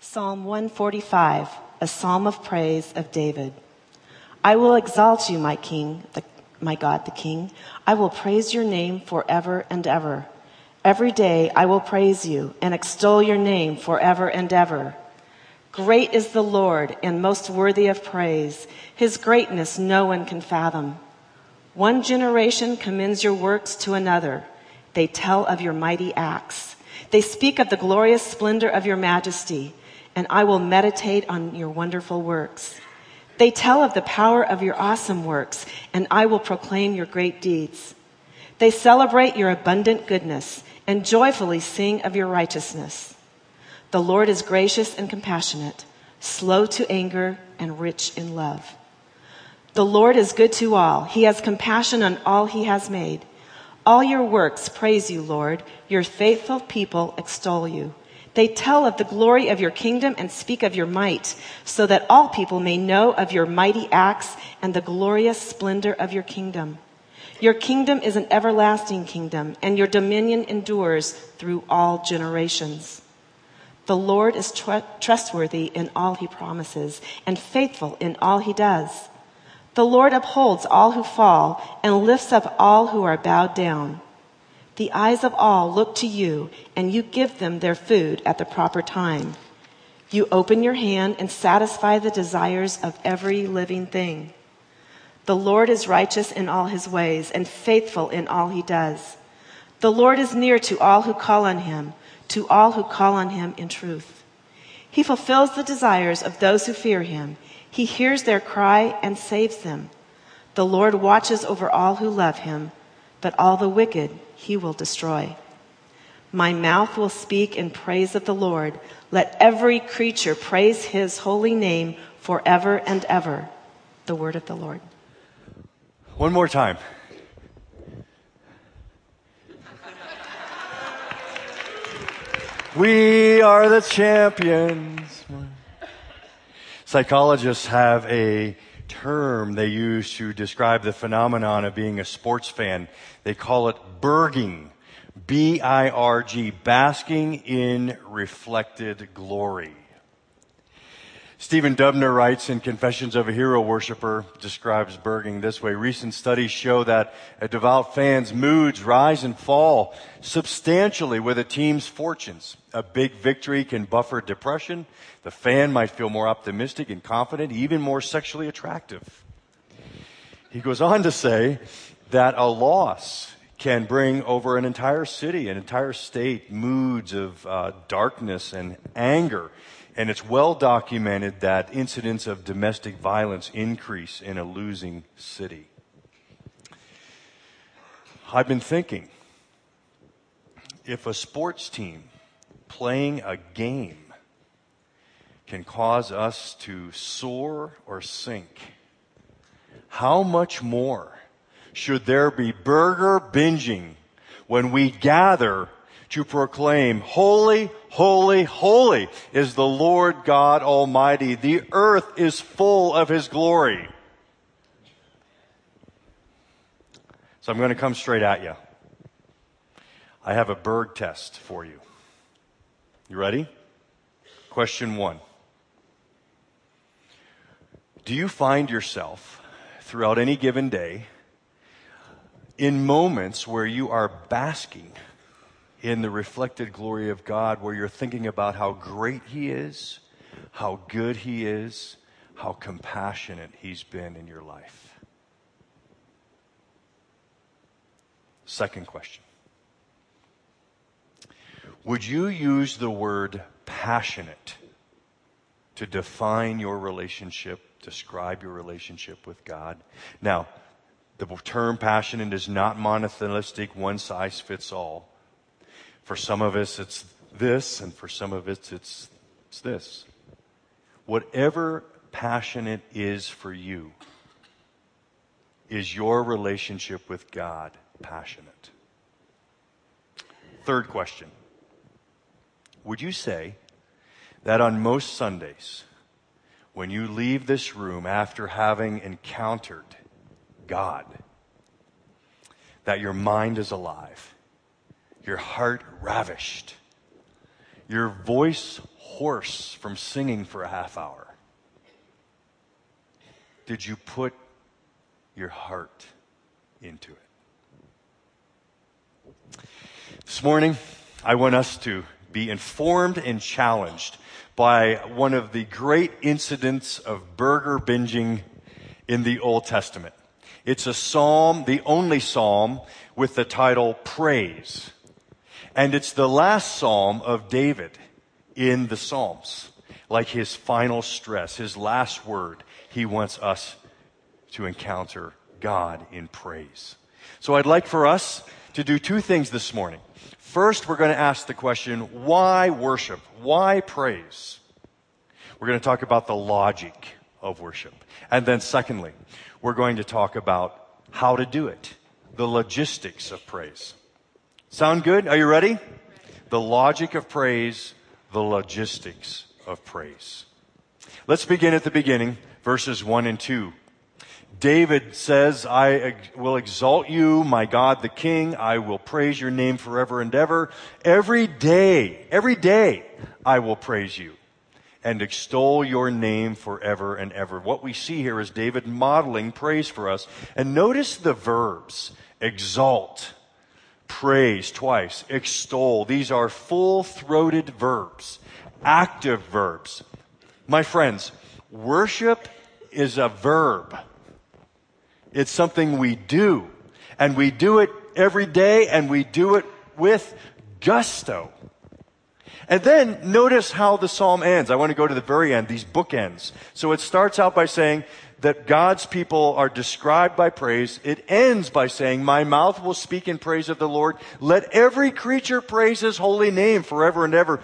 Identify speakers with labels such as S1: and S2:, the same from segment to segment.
S1: Psalm 145, a psalm of praise of David. I will exalt you, my King, the, my God, the King. I will praise your name forever and ever. Every day I will praise you and extol your name forever and ever. Great is the Lord and most worthy of praise. His greatness no one can fathom. One generation commends your works to another. They tell of your mighty acts. They speak of the glorious splendor of your majesty, and I will meditate on your wonderful works. They tell of the power of your awesome works, and I will proclaim your great deeds. They celebrate your abundant goodness and joyfully sing of your righteousness. The Lord is gracious and compassionate, slow to anger and rich in love. The Lord is good to all. He has compassion on all he has made. All your works praise you, Lord. Your faithful people extol you. They tell of the glory of your kingdom and speak of your might, so that all people may know of your mighty acts and the glorious splendor of your kingdom. Your kingdom is an everlasting kingdom, and your dominion endures through all generations. The Lord is tr- trustworthy in all he promises and faithful in all he does. The Lord upholds all who fall and lifts up all who are bowed down. The eyes of all look to you, and you give them their food at the proper time. You open your hand and satisfy the desires of every living thing. The Lord is righteous in all his ways and faithful in all he does. The Lord is near to all who call on him, to all who call on him in truth. He fulfills the desires of those who fear him. He hears their cry and saves them. The Lord watches over all who love him, but all the wicked he will destroy. My mouth will speak in praise of the Lord. Let every creature praise his holy name forever and ever. The word of the Lord.
S2: One more time. We are the champions. Psychologists have a term they use to describe the phenomenon of being a sports fan. They call it BIRGing. B-I-R-G, basking in reflected glory. Stephen Dubner writes in Confessions of a Hero Worshipper, describes BIRGing this way. Recent studies show that a devout fan's moods rise and fall substantially with a team's fortunes. A big victory can buffer depression. The fan might feel more optimistic and confident, even more sexually attractive. He goes on to say that a loss can bring over an entire city, an entire state, moods of uh, darkness and anger and it's well documented that incidents of domestic violence increase in a losing city. I've been thinking if a sports team playing a game can cause us to soar or sink, how much more should there be burger binging when we gather to proclaim, Holy, holy, holy is the Lord God Almighty. The earth is full of His glory. So I'm going to come straight at you. I have a BIRG test for you. You ready? Question one. Do you find yourself throughout any given day in moments where you are basking in the reflected glory of God where you're thinking about how great He is, how good He is, how compassionate He's been in your life. Second question Would you use the word passionate to define your relationship, describe your relationship with God? Now, the term passionate is not monotheistic, one size fits all. For some of us, it's this, and for some of us, it's, it's this. Whatever passionate is for you, is your relationship with God passionate? Third question Would you say that on most Sundays, when you leave this room after having encountered God, that your mind is alive? your heart ravished, your voice hoarse from singing for a half hour? Did you put your heart into it? This morning, I want us to be informed and challenged by one of the great incidents of burger binging in the Old Testament. It's a psalm, the only psalm with the title Praise. And it's the last psalm of David in the Psalms, like his final stress, his last word. He wants us to encounter God in praise. So I'd like for us to do two things this morning. First, we're going to ask the question, why worship? Why praise? We're going to talk about the logic of worship. And then secondly, we're going to talk about how to do it, the logistics of praise. Sound good? Are you ready? The logic of praise, the logistics of praise. Let's begin at the beginning, verses 1 and 2. David says, I will exalt you, my God the King. I will praise your name forever and ever. Every day, every day, I will praise you and extol your name forever and ever. What we see here is David modeling praise for us. And notice the verbs exalt, praise twice, extol. These are full throated verbs, active verbs. My friends, worship is a verb. It's something we do. And we do it every day and we do it with gusto. And then notice how the psalm ends. I want to go to the very end, these bookends. So it starts out by saying that God's people are described by praise. It ends by saying, My mouth will speak in praise of the Lord. Let every creature praise his holy name forever and ever.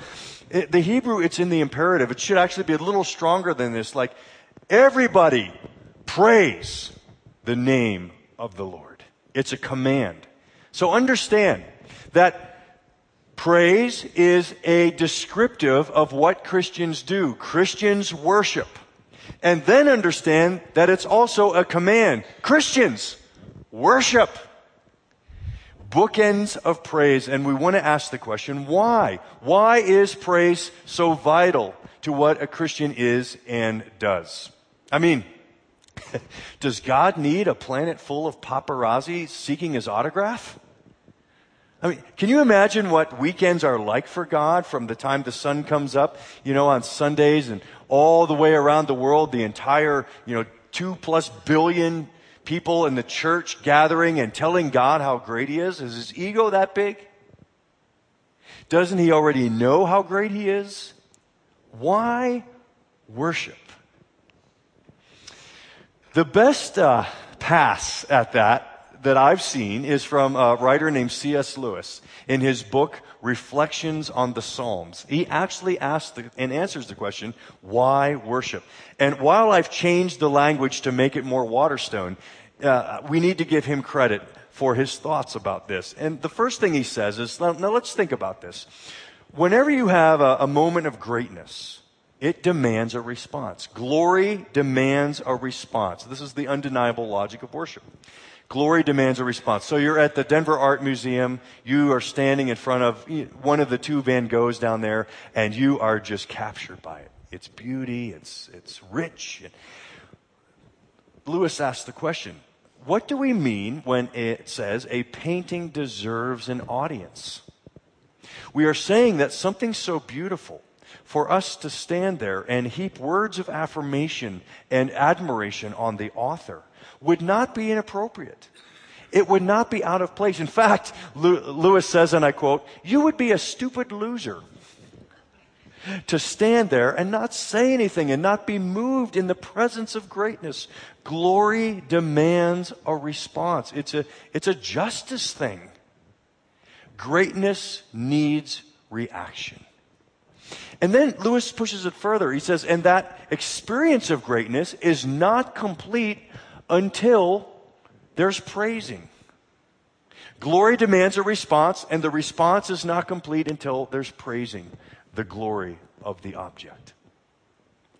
S2: It, the Hebrew, it's in the imperative. It should actually be a little stronger than this. Like, everybody praise the name of the Lord. It's a command. So understand that Praise is a descriptive of what Christians do. Christians worship. And then understand that it's also a command. Christians, worship. Bookends of praise. And we want to ask the question, why? Why is praise so vital to what a Christian is and does? I mean, does God need a planet full of paparazzi seeking his autograph? I mean, can you imagine what weekends are like for God from the time the sun comes up, you know, on Sundays and all the way around the world, the entire, you know, two plus billion people in the church gathering and telling God how great he is? Is his ego that big? Doesn't he already know how great he is? Why worship? The best uh, pass at that that I've seen is from a writer named C.S. Lewis in his book, Reflections on the Psalms. He actually asks and answers the question, why worship? And while I've changed the language to make it more Waterstone, uh, we need to give him credit for his thoughts about this. And the first thing he says is, now, now let's think about this. Whenever you have a, a moment of greatness, it demands a response. Glory demands a response. This is the undeniable logic of worship. Glory demands a response. So you're at the Denver Art Museum. You are standing in front of one of the two Van Goghs down there, and you are just captured by it. Its beauty, it's, it's rich. Lewis asks the question, what do we mean when it says a painting deserves an audience? We are saying that something so beautiful, for us to stand there and heap words of affirmation and admiration on the author would not be inappropriate. It would not be out of place. In fact, Lewis says, and I quote, you would be a stupid loser to stand there and not say anything and not be moved in the presence of greatness. Glory demands a response. It's a, it's a justice thing. Greatness needs reaction. And then Lewis pushes it further. He says, and that experience of greatness is not complete until there's praising. Glory demands a response, and the response is not complete until there's praising the glory of the object.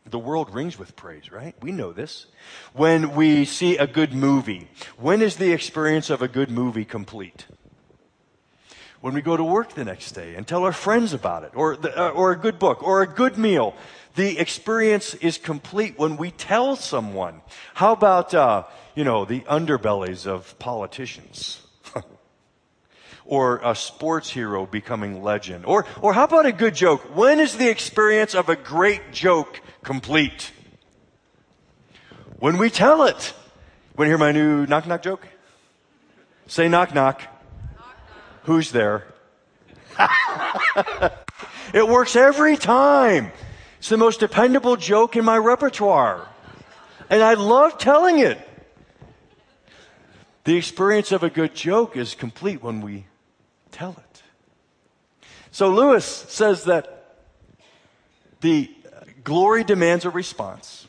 S2: The world rings with praise, right? We know this. When we see a good movie, when is the experience of a good movie complete? when we go to work the next day and tell our friends about it, or, the, uh, or a good book, or a good meal. The experience is complete when we tell someone. How about, uh, you know, the underbellies of politicians? or a sports hero becoming legend? Or, or how about a good joke? When is the experience of a great joke complete? When we tell it. Want to hear my new knock knock joke? Say knock knock. knock, knock. Who's there? it works every time. It's the most dependable joke in my repertoire. And I love telling it. The experience of a good joke is complete when we tell it. So Lewis says that the glory demands a response.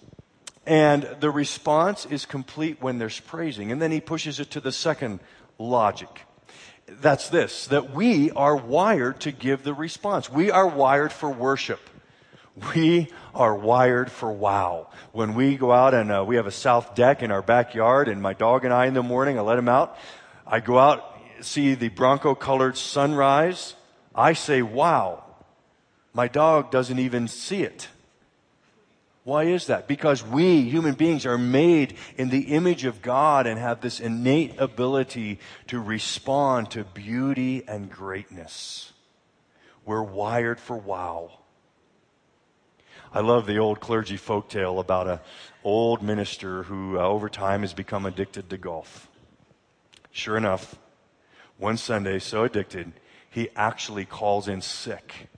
S2: And the response is complete when there's praising. And then he pushes it to the second logic. That's this, that we are wired to give the response. We are wired for worship. We are wired for wow. When we go out and uh, we have a south deck in our backyard and my dog and I in the morning, I let him out. I go out see the Bronco colored sunrise, I say, wow. My dog doesn't even see it. Why is that? Because we, human beings, are made in the image of God and have this innate ability to respond to beauty and greatness. We're wired for wow. I love the old clergy folk tale about a old minister who uh, over time has become addicted to golf. Sure enough, one Sunday, so addicted, he actually calls in sick,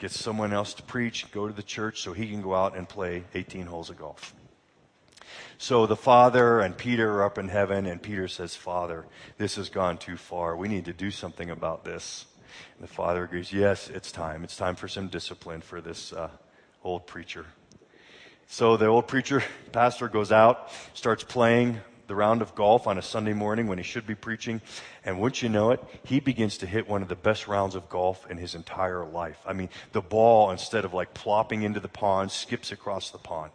S2: gets someone else to preach, go to the church so he can go out and play 18 holes of golf. So the father and Peter are up in heaven, and Peter says, Father, this has gone too far. We need to do something about this. And the father agrees, Yes, it's time. It's time for some discipline for this uh, old preacher. So the old preacher, pastor, goes out, starts playing the round of golf on a Sunday morning when he should be preaching. And wouldn't you know it, he begins to hit one of the best rounds of golf in his entire life. I mean, the ball, instead of like plopping into the pond, skips across the pond.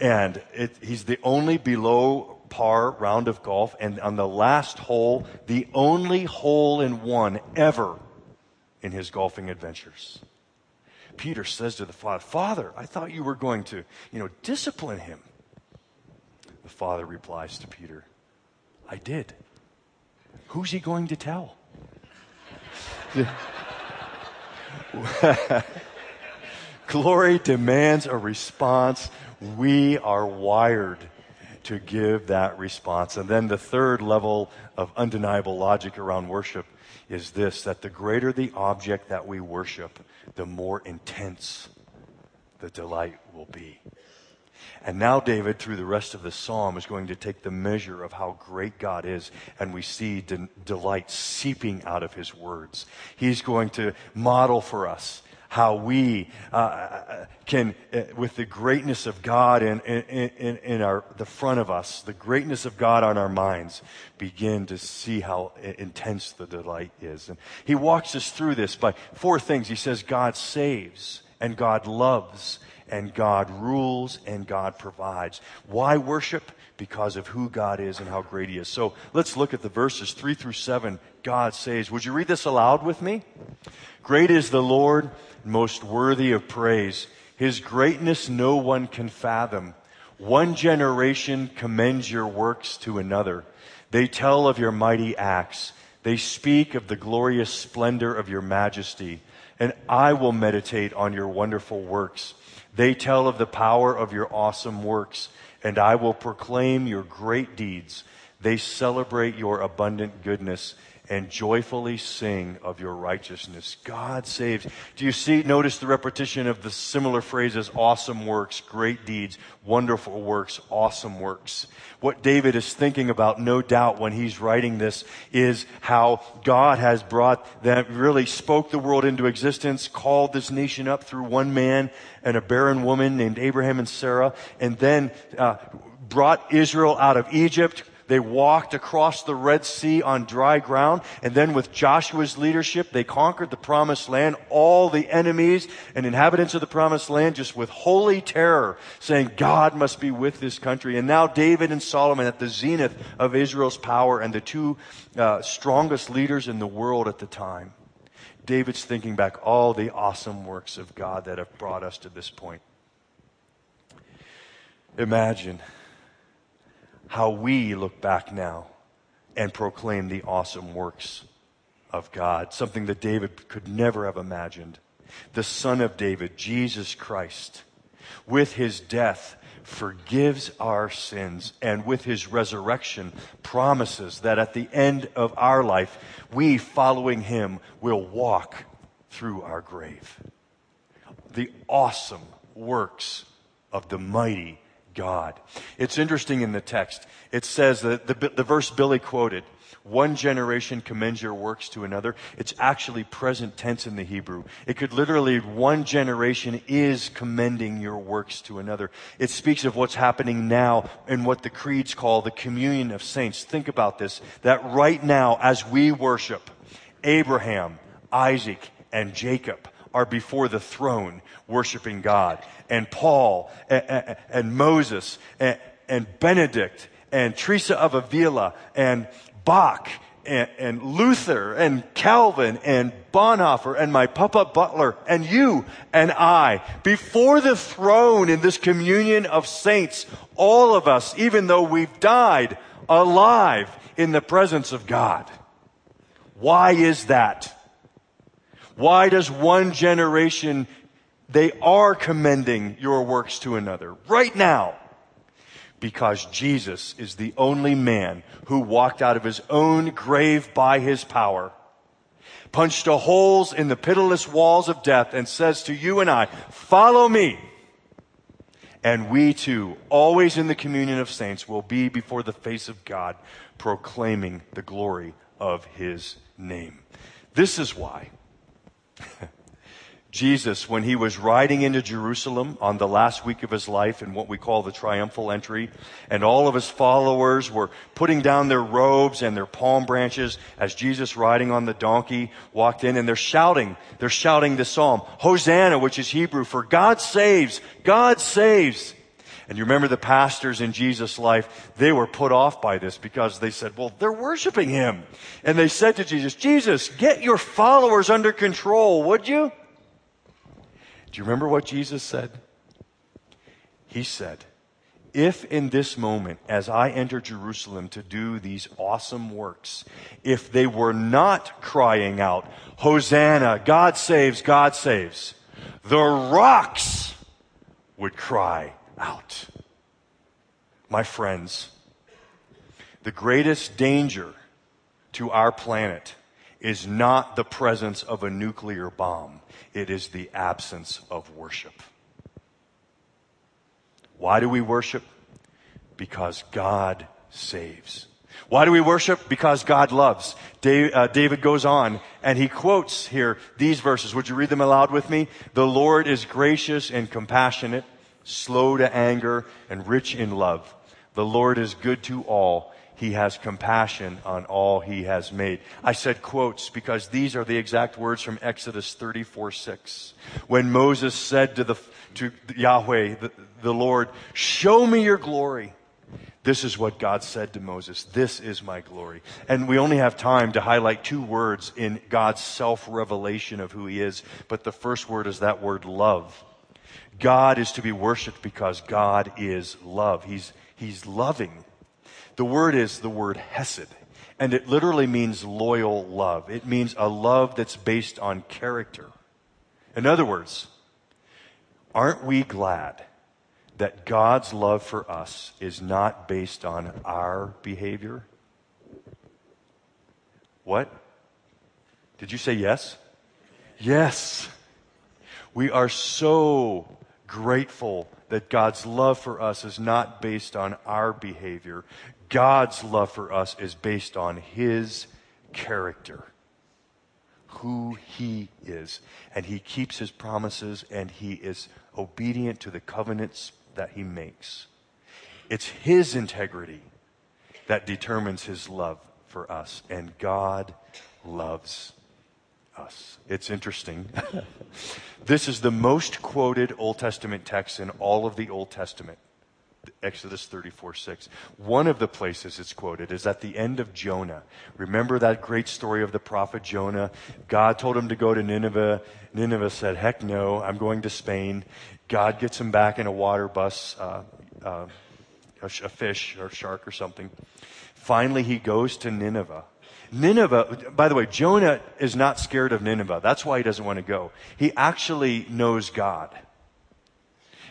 S2: And it, he's the only below par round of golf. And on the last hole, the only hole in one ever in his golfing adventures. Peter says to the father, Father, I thought you were going to, you know, discipline him. The father replies to Peter, I did. Who's he going to tell? Glory demands a response. We are wired to give that response. And then the third level of undeniable logic around worship is this that the greater the object that we worship, the more intense the delight will be. And now David, through the rest of the psalm, is going to take the measure of how great God is, and we see de- delight seeping out of his words. He's going to model for us how we uh, can, uh, with the greatness of God in, in, in, in, our, the front of us, the greatness of God on our minds, begin to see how intense the delight is. And he walks us through this by four things. He says, God saves, and God loves, and God rules and God provides. Why worship? Because of who God is and how great He is. So let's look at the verses 3 through 7. God says, Would you read this aloud with me? Great is the Lord, most worthy of praise. His greatness no one can fathom. One generation commends your works to another. They tell of your mighty acts. They speak of the glorious splendor of your majesty. And I will meditate on your wonderful works. They tell of the power of your awesome works, and I will proclaim your great deeds. They celebrate your abundant goodness and joyfully sing of your righteousness. God saves. Do you see, notice the repetition of the similar phrases, awesome works, great deeds, wonderful works, awesome works. What David is thinking about, no doubt, when he's writing this is how God has brought them, really spoke the world into existence, called this nation up through one man and a barren woman named Abraham and Sarah, and then uh, brought Israel out of Egypt, they walked across the Red Sea on dry ground. And then with Joshua's leadership, they conquered the promised land, all the enemies and inhabitants of the promised land just with holy terror saying, God must be with this country. And now David and Solomon at the zenith of Israel's power and the two uh, strongest leaders in the world at the time. David's thinking back all the awesome works of God that have brought us to this point. Imagine how we look back now and proclaim the awesome works of God, something that David could never have imagined. The Son of David, Jesus Christ, with his death, forgives our sins, and with his resurrection, promises that at the end of our life, we, following him, will walk through our grave. The awesome works of the mighty God. It's interesting in the text. It says that the, the verse Billy quoted, one generation commends your works to another. It's actually present tense in the Hebrew. It could literally, one generation is commending your works to another. It speaks of what's happening now in what the creeds call the communion of saints. Think about this, that right now, as we worship, Abraham, Isaac, and Jacob are before the throne worshiping God. And Paul and, and, and Moses and, and, Benedict and Teresa of Avila and Bach and, and, Luther and Calvin and Bonhoeffer and my Papa Butler and you and I before the throne in this communion of saints, all of us, even though we've died alive in the presence of God. Why is that? Why does one generation, they are commending your works to another right now? Because Jesus is the only man who walked out of his own grave by his power, punched a holes in the pitiless walls of death and says to you and I, follow me. And we too, always in the communion of saints, will be before the face of God proclaiming the glory of his name. This is why Jesus, when he was riding into Jerusalem on the last week of his life in what we call the triumphal entry, and all of his followers were putting down their robes and their palm branches as Jesus riding on the donkey walked in, and they're shouting, they're shouting the psalm, Hosanna, which is Hebrew for God saves, God saves. And you remember the pastors in Jesus' life, they were put off by this because they said, well, they're worshiping him. And they said to Jesus, Jesus, get your followers under control, would you? Do you remember what Jesus said? He said, if in this moment, as I enter Jerusalem to do these awesome works, if they were not crying out, Hosanna, God saves, God saves, the rocks would cry out. My friends, the greatest danger to our planet is not the presence of a nuclear bomb. It is the absence of worship. Why do we worship? Because God saves. Why do we worship? Because God loves. Uh, David goes on and he quotes here these verses. Would you read them aloud with me? The Lord is gracious and compassionate, slow to anger, and rich in love. The Lord is good to all. He has compassion on all he has made. I said quotes because these are the exact words from Exodus 34 6. When Moses said to the, to Yahweh, the, the Lord, show me your glory. This is what God said to Moses. This is my glory. And we only have time to highlight two words in God's self revelation of who he is. But the first word is that word love. God is to be worshiped because God is love. He's, he's loving. The word is the word hesed. And it literally means loyal love. It means a love that's based on character. In other words, aren't we glad that God's love for us is not based on our behavior? What? Did you say yes? Yes. We are so grateful that God's love for us is not based on our behavior. God's love for us is based on His character, who He is. And He keeps His promises and He is obedient to the covenants that He makes. It's His integrity, that determines his love for us. And God loves us. It's interesting. this is the most quoted Old Testament text in all of the Old Testament. Exodus 34 6. One of the places it's quoted is at the end of Jonah. Remember that great story of the prophet Jonah? God told him to go to Nineveh. Nineveh said, Heck no, I'm going to Spain. God gets him back in a water bus, uh, uh, a, a fish or shark or something. Finally, he goes to Nineveh. Nineveh, by the way, Jonah is not scared of Nineveh. That's why he doesn't want to go. He actually knows God.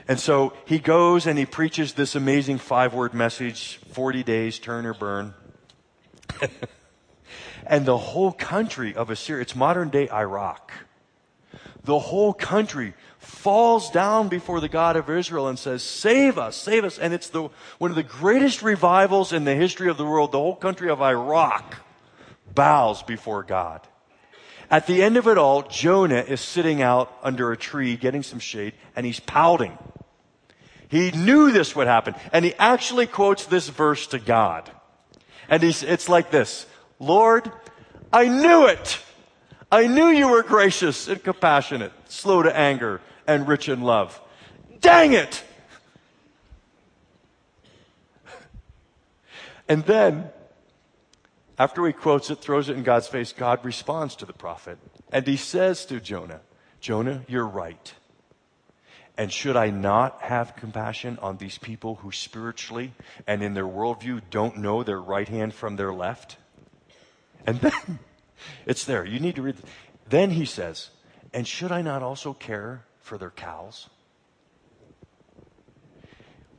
S2: And so he goes and he preaches this amazing five word message 40 days, turn or burn. and the whole country of Assyria, it's modern day Iraq, the whole country falls down before the God of Israel and says, Save us, save us. And it's the, one of the greatest revivals in the history of the world. The whole country of Iraq bows before God. At the end of it all, Jonah is sitting out under a tree getting some shade and he's pouting. He knew this would happen. And he actually quotes this verse to God. And it's like this Lord, I knew it. I knew you were gracious and compassionate, slow to anger, and rich in love. Dang it! And then, after he quotes it, throws it in God's face, God responds to the prophet. And he says to Jonah, Jonah, you're right. And should I not have compassion on these people who spiritually and in their worldview don't know their right hand from their left? And then, it's there. You need to read. Then he says, and should I not also care for their cows?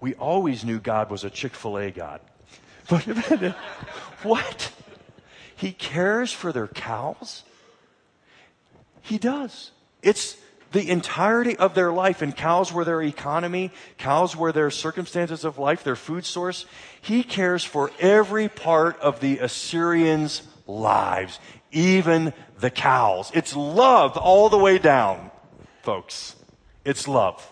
S2: We always knew God was a Chick fil A God. But what? He cares for their cows? He does. It's the entirety of their life, and cows were their economy, cows were their circumstances of life, their food source. He cares for every part of the Assyrians' lives, even the cows. It's love all the way down, folks. It's love.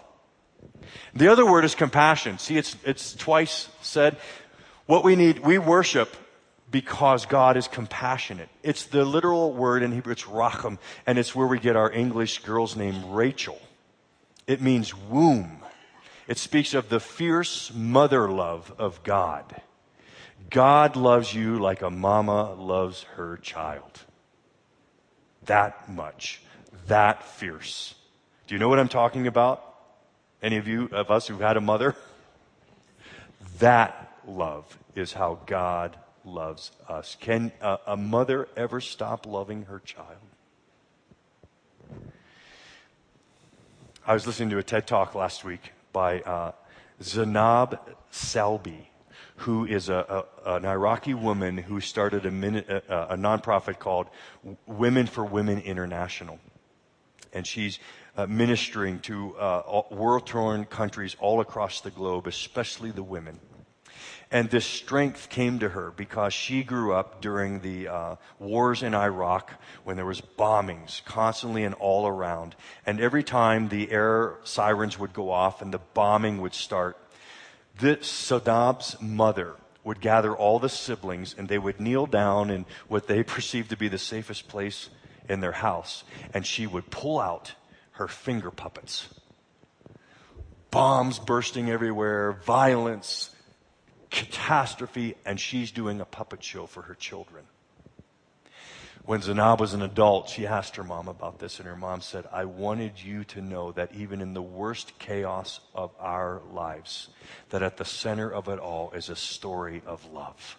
S2: The other word is compassion. See, it's, it's twice said. What we need, we worship because God is compassionate. It's the literal word in Hebrew, it's racham, and it's where we get our English girl's name, Rachel. It means womb. It speaks of the fierce mother love of God. God loves you like a mama loves her child. That much. That fierce. Do you know what I'm talking about? Any of you, of us who've had a mother? That love is how God loves us. Can a, a mother ever stop loving her child? I was listening to a TED talk last week by uh, Zainab Salbi, who is a, a, an Iraqi woman who started a, minute, a, a nonprofit called Women for Women International. And she's uh, ministering to uh, world torn countries all across the globe, especially the women. And this strength came to her because she grew up during the uh, wars in Iraq when there was bombings constantly and all around. And every time the air sirens would go off and the bombing would start, this Sadab's mother would gather all the siblings and they would kneel down in what they perceived to be the safest place in their house. And she would pull out her finger puppets. Bombs bursting everywhere, violence, catastrophe, and she's doing a puppet show for her children. When Zainab was an adult, she asked her mom about this, and her mom said, I wanted you to know that even in the worst chaos of our lives, that at the center of it all is a story of love.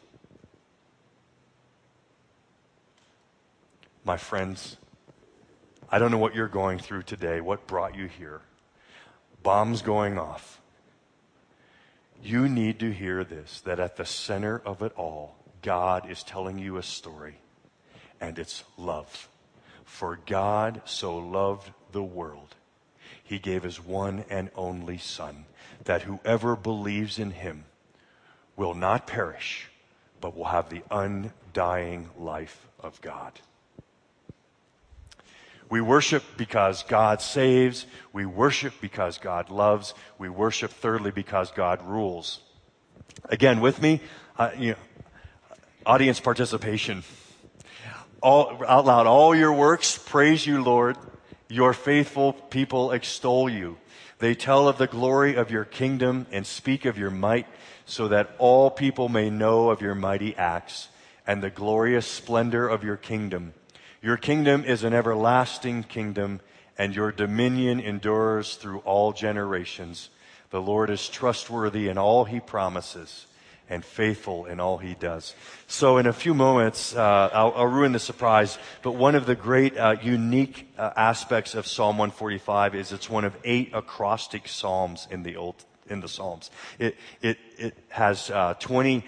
S2: My friends, I don't know what you're going through today, what brought you here. Bombs going off you need to hear this that at the center of it all, God is telling you a story, and it's love. For God so loved the world, he gave his one and only Son, that whoever believes in him will not perish, but will have the undying life of God. We worship because God saves. We worship because God loves. We worship thirdly because God rules. Again, with me, uh, you know, Audience participation. All, out loud, all your works praise you, Lord. Your faithful people extol you. They tell of the glory of your kingdom and speak of your might so that all people may know of your mighty acts and the glorious splendor of your kingdom. Your kingdom is an everlasting kingdom and your dominion endures through all generations. The Lord is trustworthy in all he promises and faithful in all he does. So, in a few moments, uh, I'll, I'll, ruin the surprise, but one of the great uh, unique uh, aspects of Psalm 145 is it's one of eight acrostic psalms in the Old in the Psalms. It it it has uh, 20.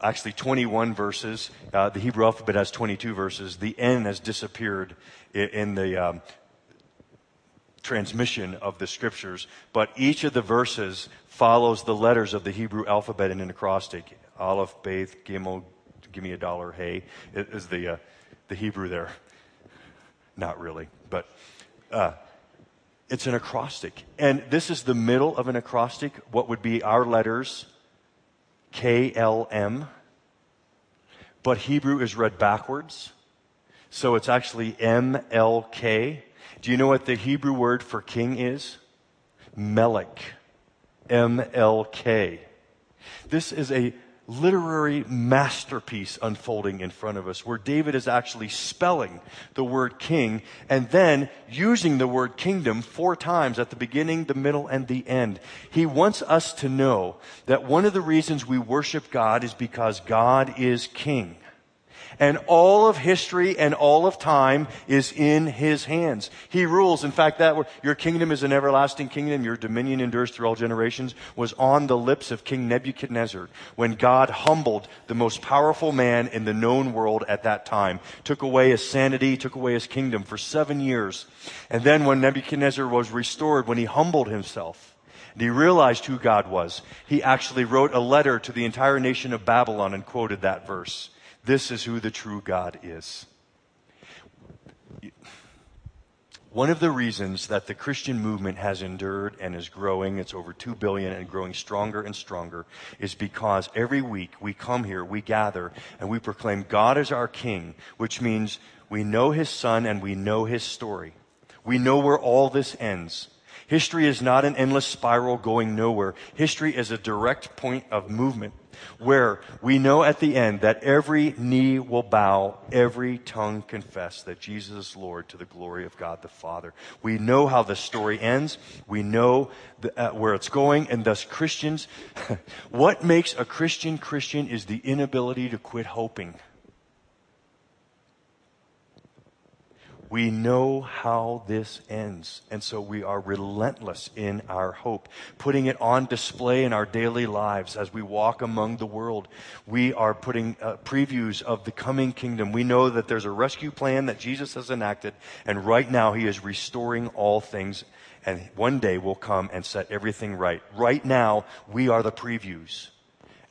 S2: Actually, 21 verses. Uh, the Hebrew alphabet has 22 verses. The N has disappeared in, in the um, transmission of the scriptures, but each of the verses follows the letters of the Hebrew alphabet in an acrostic. Aleph, Beth, Gimel, give me a dollar, hey, is the, uh, the Hebrew there. Not really, but uh, it's an acrostic. And this is the middle of an acrostic, what would be our letters, K, L, M. But Hebrew is read backwards. So it's actually M, L, K. Do you know what the Hebrew word for king is? Melech. MLK. This is a literary masterpiece unfolding in front of us where David is actually spelling the word king and then using the word kingdom four times at the beginning, the middle, and the end. He wants us to know that one of the reasons we worship God is because God is king and all of history and all of time is in his hands. He rules. In fact, that your kingdom is an everlasting kingdom, your dominion endures through all generations was on the lips of King Nebuchadnezzar when God humbled the most powerful man in the known world at that time, took away his sanity, took away his kingdom for seven years. And then when Nebuchadnezzar was restored, when he humbled himself, and he realized who God was. He actually wrote a letter to the entire nation of Babylon and quoted that verse. This is who the true God is. One of the reasons that the Christian movement has endured and is growing, it's over 2 billion and growing stronger and stronger, is because every week we come here, we gather, and we proclaim God as our King, which means we know His Son and we know His story. We know where all this ends. History is not an endless spiral going nowhere. History is a direct point of movement where we know at the end that every knee will bow, every tongue confess that Jesus is Lord to the glory of God the Father. We know how the story ends. We know the, uh, where it's going, and thus Christians, what makes a Christian Christian is the inability to quit hoping. We know how this ends. And so we are relentless in our hope, putting it on display in our daily lives as we walk among the world. We are putting uh, previews of the coming kingdom. We know that there's a rescue plan that Jesus has enacted, and right now he is restoring all things. And one day will come and set everything right. Right now, we are the previews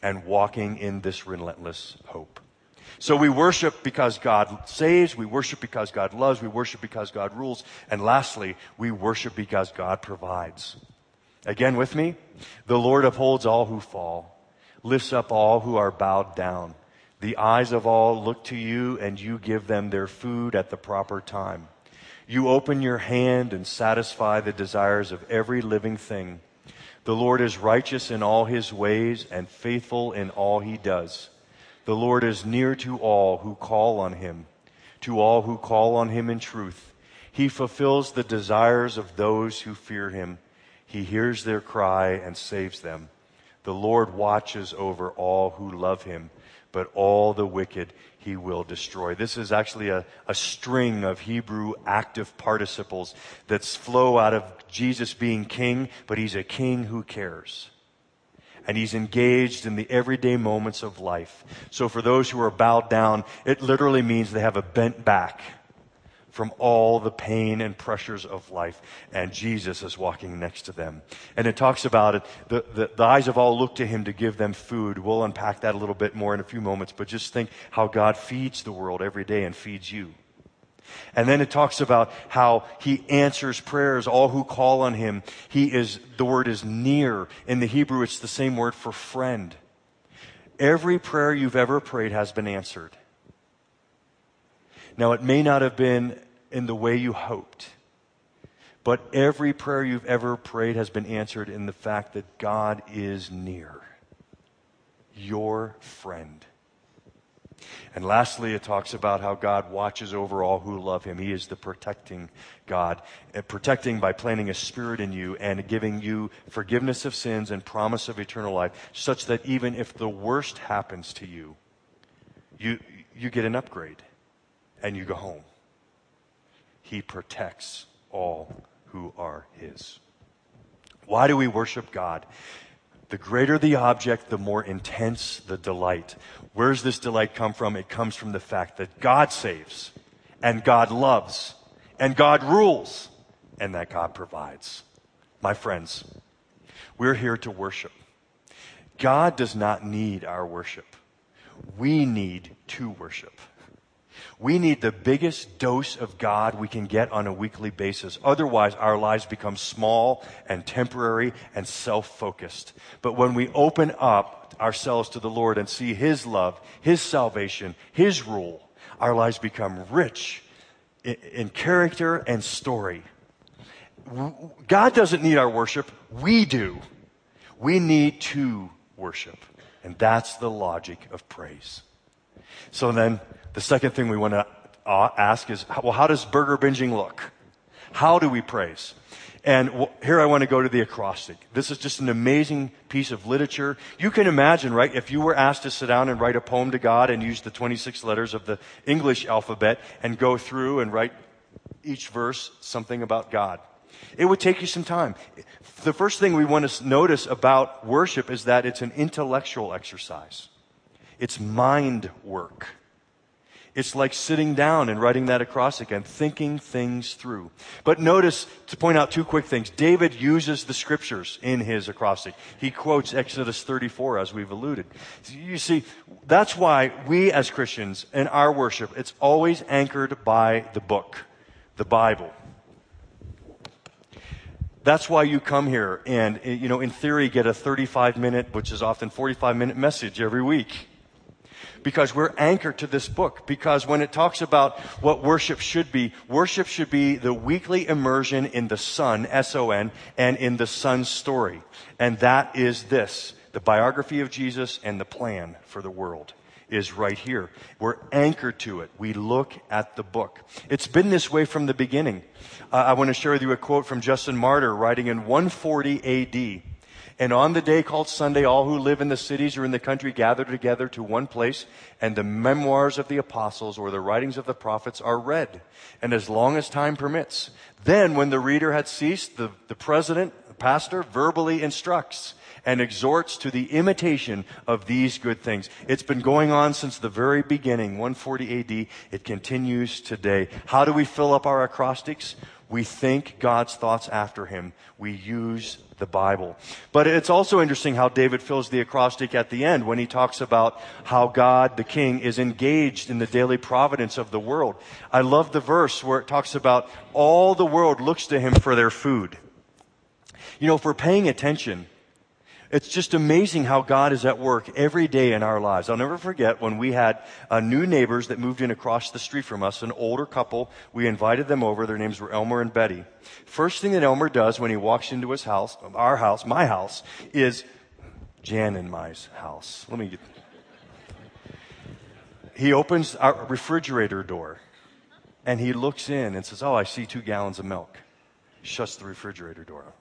S2: and walking in this relentless hope. So we worship because God saves, we worship because God loves, we worship because God rules, and lastly, we worship because God provides. Again with me, the Lord upholds all who fall, lifts up all who are bowed down. The eyes of all look to you and you give them their food at the proper time. You open your hand and satisfy the desires of every living thing. The Lord is righteous in all his ways and faithful in all he does. The Lord is near to all who call on him, to all who call on him in truth. He fulfills the desires of those who fear him. He hears their cry and saves them. The Lord watches over all who love him, but all the wicked he will destroy. This is actually a, a string of Hebrew active participles that flow out of Jesus being king, but he's a king who cares and he's engaged in the everyday moments of life. So for those who are bowed down, it literally means they have a bent back from all the pain and pressures of life. And Jesus is walking next to them. And it talks about it. The, the, the, eyes of all look to him to give them food. We'll unpack that a little bit more in a few moments, but just think how God feeds the world every day and feeds you. And then it talks about how he answers prayers, all who call on him. He is, the word is near. In the Hebrew, it's the same word for friend. Every prayer you've ever prayed has been answered. Now, it may not have been in the way you hoped, but every prayer you've ever prayed has been answered in the fact that God is near, your friend. And lastly, it talks about how God watches over all who love him. He is the protecting God, eh, protecting by planting a spirit in you and giving you forgiveness of sins and promise of eternal life, such that even if the worst happens to you, you, you get an upgrade and you go home. He protects all who are his. Why do we worship God? The greater the object, the more intense the delight. Where does this delight come from? It comes from the fact that God saves, and God loves, and God rules, and that God provides. My friends, we're here to worship. God does not need our worship. We need to worship. We need the biggest dose of God we can get on a weekly basis. Otherwise, our lives become small and temporary and self focused. But when we open up ourselves to the Lord and see His love, His salvation, His rule, our lives become rich in, in character and story. God doesn't need our worship, we do. We need to worship. And that's the logic of praise. So then, the second thing we want to uh, ask is, well, how does burger binging look? How do we praise? And here I want to go to the acrostic. This is just an amazing piece of literature. You can imagine, right, if you were asked to sit down and write a poem to God and use the 26 letters of the English alphabet and go through and write each verse something about God. It would take you some time. The first thing we want to notice about worship is that it's an intellectual exercise. It's mind work. It's like sitting down and writing that acrostic and thinking things through. But notice, to point out two quick things, David uses the scriptures in his acrostic. He quotes Exodus 34, as we've alluded. You see, that's why we as Christians, in our worship, it's always anchored by the book, the Bible. That's why you come here and, you know, in theory, get a 35 minute, which is often 45 minute message every week because we're anchored to this book. Because when it talks about what worship should be, worship should be the weekly immersion in the Son, S-O-N, and in the Son's story. And that is this, the biography of Jesus and the plan for the world is right here. We're anchored to it. We look at the book. It's been this way from the beginning. Uh, I want to share with you a quote from Justin Martyr writing in 140 AD. And on the day called Sunday, all who live in the cities or in the country gather together to one place, and the memoirs of the apostles or the writings of the prophets are read. And as long as time permits, then when the reader had ceased, the, the president, the pastor, verbally instructs and exhorts to the imitation of these good things. It's been going on since the very beginning, 140 AD. It continues today. How do we fill up our acrostics? We think God's thoughts after him. We use the Bible. But it's also interesting how David fills the acrostic at the end when he talks about how God, the King, is engaged in the daily providence of the world. I love the verse where it talks about all the world looks to him for their food. You know, if we're paying attention, it's just amazing how God is at work every day in our lives. I'll never forget when we had uh, new neighbors that moved in across the street from us, an older couple. We invited them over. Their names were Elmer and Betty. First thing that Elmer does when he walks into his house, our house, my house, is Jan and my's house. Let me get. He opens our refrigerator door and he looks in and says, Oh, I see two gallons of milk. Shuts the refrigerator door.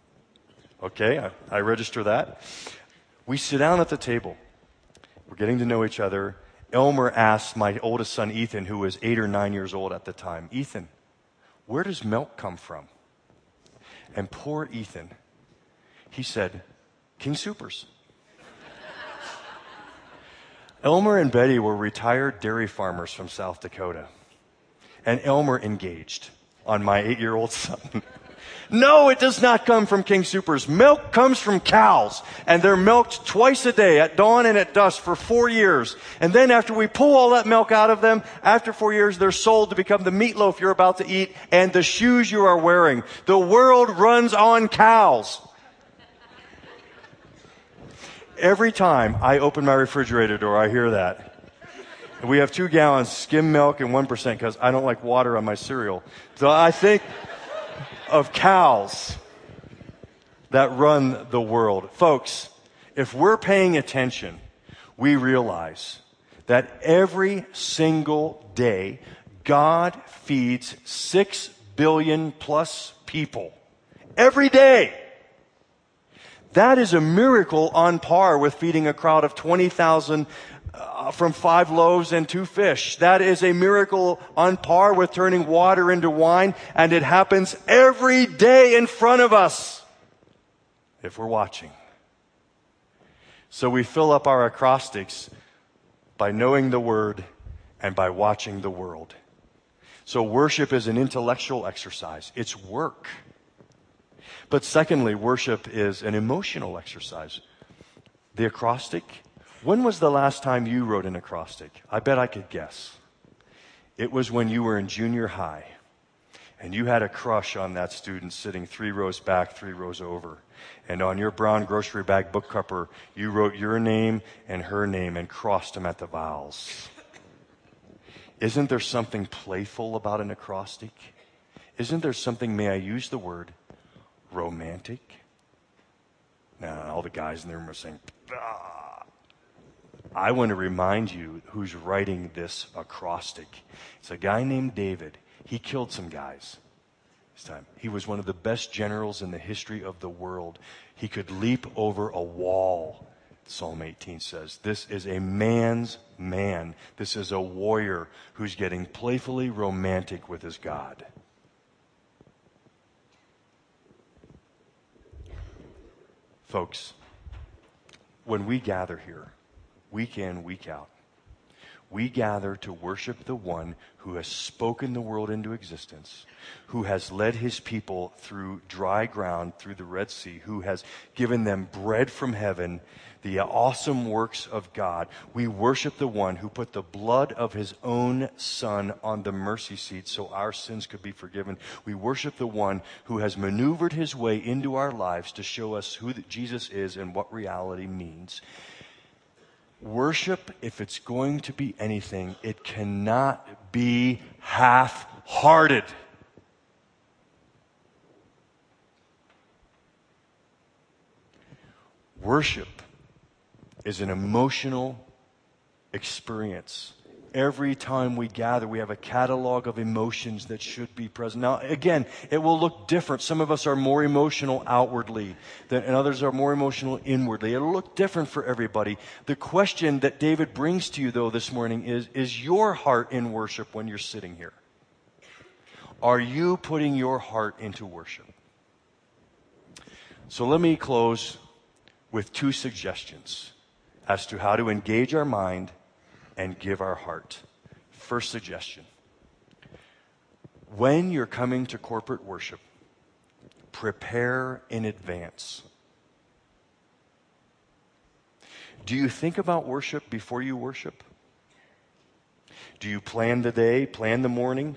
S2: Okay, I, I register that. We sit down at the table. We're getting to know each other. Elmer asks my oldest son, Ethan, who was eight or nine years old at the time, Ethan, where does milk come from? And poor Ethan, he said, King Supers. Elmer and Betty were retired dairy farmers from South Dakota. And Elmer engaged on my eight year old son. No, it does not come from King Supers. Milk comes from cows, and they're milked twice a day, at dawn and at dusk, for four years. And then after we pull all that milk out of them, after four years, they're sold to become the meatloaf you're about to eat and the shoes you are wearing. The world runs on cows. every time I open my refrigerator door, I hear that. We have two gallons skim milk and 1% because I don't like water on my cereal. So I think of cows that run the world. Folks, if we're paying attention, we realize that every single day, God feeds six billion plus people. Every day. That is a miracle on par with feeding a crowd of 20,000 uh, from five loaves and two fish. That is a miracle on par with turning water into wine, and it happens every day in front of us if we're watching. So we fill up our acrostics by knowing the word and by watching the world. So worship is an intellectual exercise. It's work. But secondly, worship is an emotional exercise. The acrostic when was the last time you wrote an acrostic? I bet I could guess. It was when you were in junior high and you had a crush on that student sitting three rows back, three rows over. And on your brown grocery bag book cover, you wrote your name and her name and crossed them at the vowels. Isn't there something playful about an acrostic? Isn't there something, may I use the word, romantic? Now, all the guys in the room are saying, ah. I want to remind you who's writing this acrostic. It's a guy named David. He killed some guys this time. He was one of the best generals in the history of the world. He could leap over a wall, Psalm 18 says. This is a man's man. This is a warrior who's getting playfully romantic with his God. Folks, when we gather here, week in, week out. We gather to worship the one who has spoken the world into existence, who has led his people through dry ground, through the Red Sea, who has given them bread from heaven, the awesome works of God. We worship the one who put the blood of his own son on the mercy seat so our sins could be forgiven. We worship the one who has maneuvered his way into our lives to show us who Jesus is and what reality means. Worship, if it's going to be anything, it cannot be half hearted. Worship is an emotional experience every time we gather, we have a catalog of emotions that should be present. Now, again, it will look different. Some of us are more emotional outwardly, than, and others are more emotional inwardly. It'll look different for everybody. The question that David brings to you, though, this morning is Is your heart in worship when you're sitting here? Are you putting your heart into worship? So let me close with two suggestions as to how to engage our mind and give our heart. First suggestion when you're coming to corporate worship, prepare in advance. Do you think about worship before you worship? Do you plan the day, plan the morning?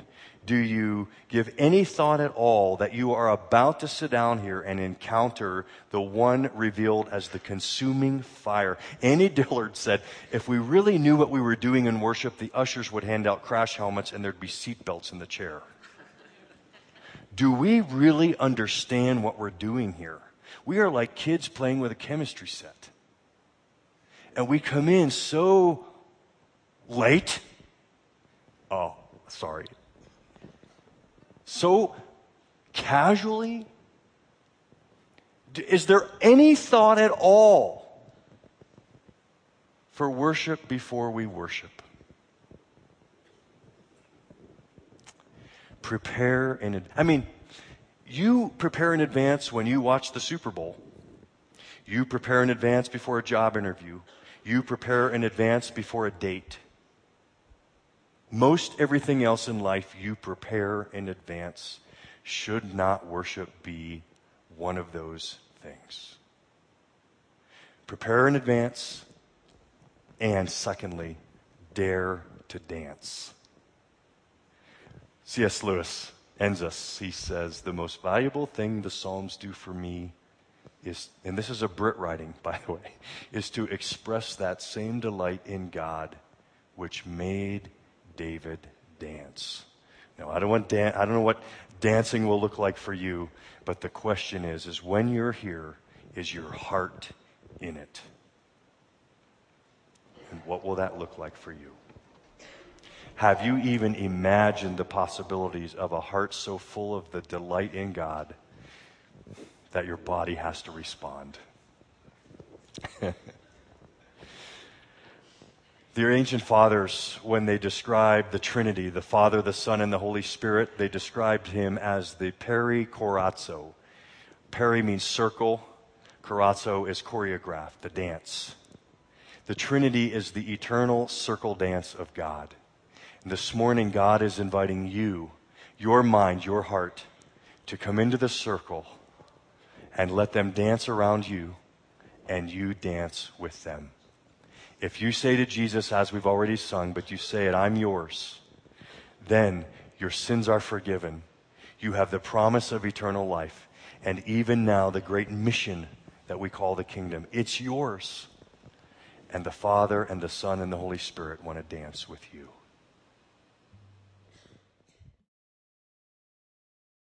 S2: Do you give any thought at all that you are about to sit down here and encounter the one revealed as the consuming fire? Annie Dillard said, if we really knew what we were doing in worship, the ushers would hand out crash helmets and there'd be seatbelts in the chair. Do we really understand what we're doing here? We are like kids playing with a chemistry set. And we come in so late. Oh, sorry so casually? Is there any thought at all for worship before we worship? Prepare in advance. I mean, you prepare in advance when you watch the Super Bowl. You prepare in advance before a job interview. You prepare in advance before a date. Most everything else in life you prepare in advance. Should not worship be one of those things? Prepare in advance. And secondly, dare to dance. C.S. Lewis ends us. He says, The most valuable thing the Psalms do for me is, and this is a Brit writing, by the way, is to express that same delight in God which made David dance. Now, I don't, want dan- I don't know what dancing will look like for you, but the question is, is when you're here, is your heart in it? And what will that look like for you? Have you even imagined the possibilities of a heart so full of the delight in God that your body has to respond? the ancient fathers, when they described the Trinity, the Father, the Son, and the Holy Spirit, they described him as the peri chorazo. Peri means circle, chorazo is choreographed, the dance. The Trinity is the eternal circle dance of God. And this morning, God is inviting you, your mind, your heart, to come into the circle and let them dance around you and you dance with them. If you say to Jesus, as we've already sung, but you say it, I'm yours, then your sins are forgiven. You have the promise of eternal life. And even now, the great mission that we call the kingdom, it's yours. And the Father and the Son and the Holy Spirit want to dance with you.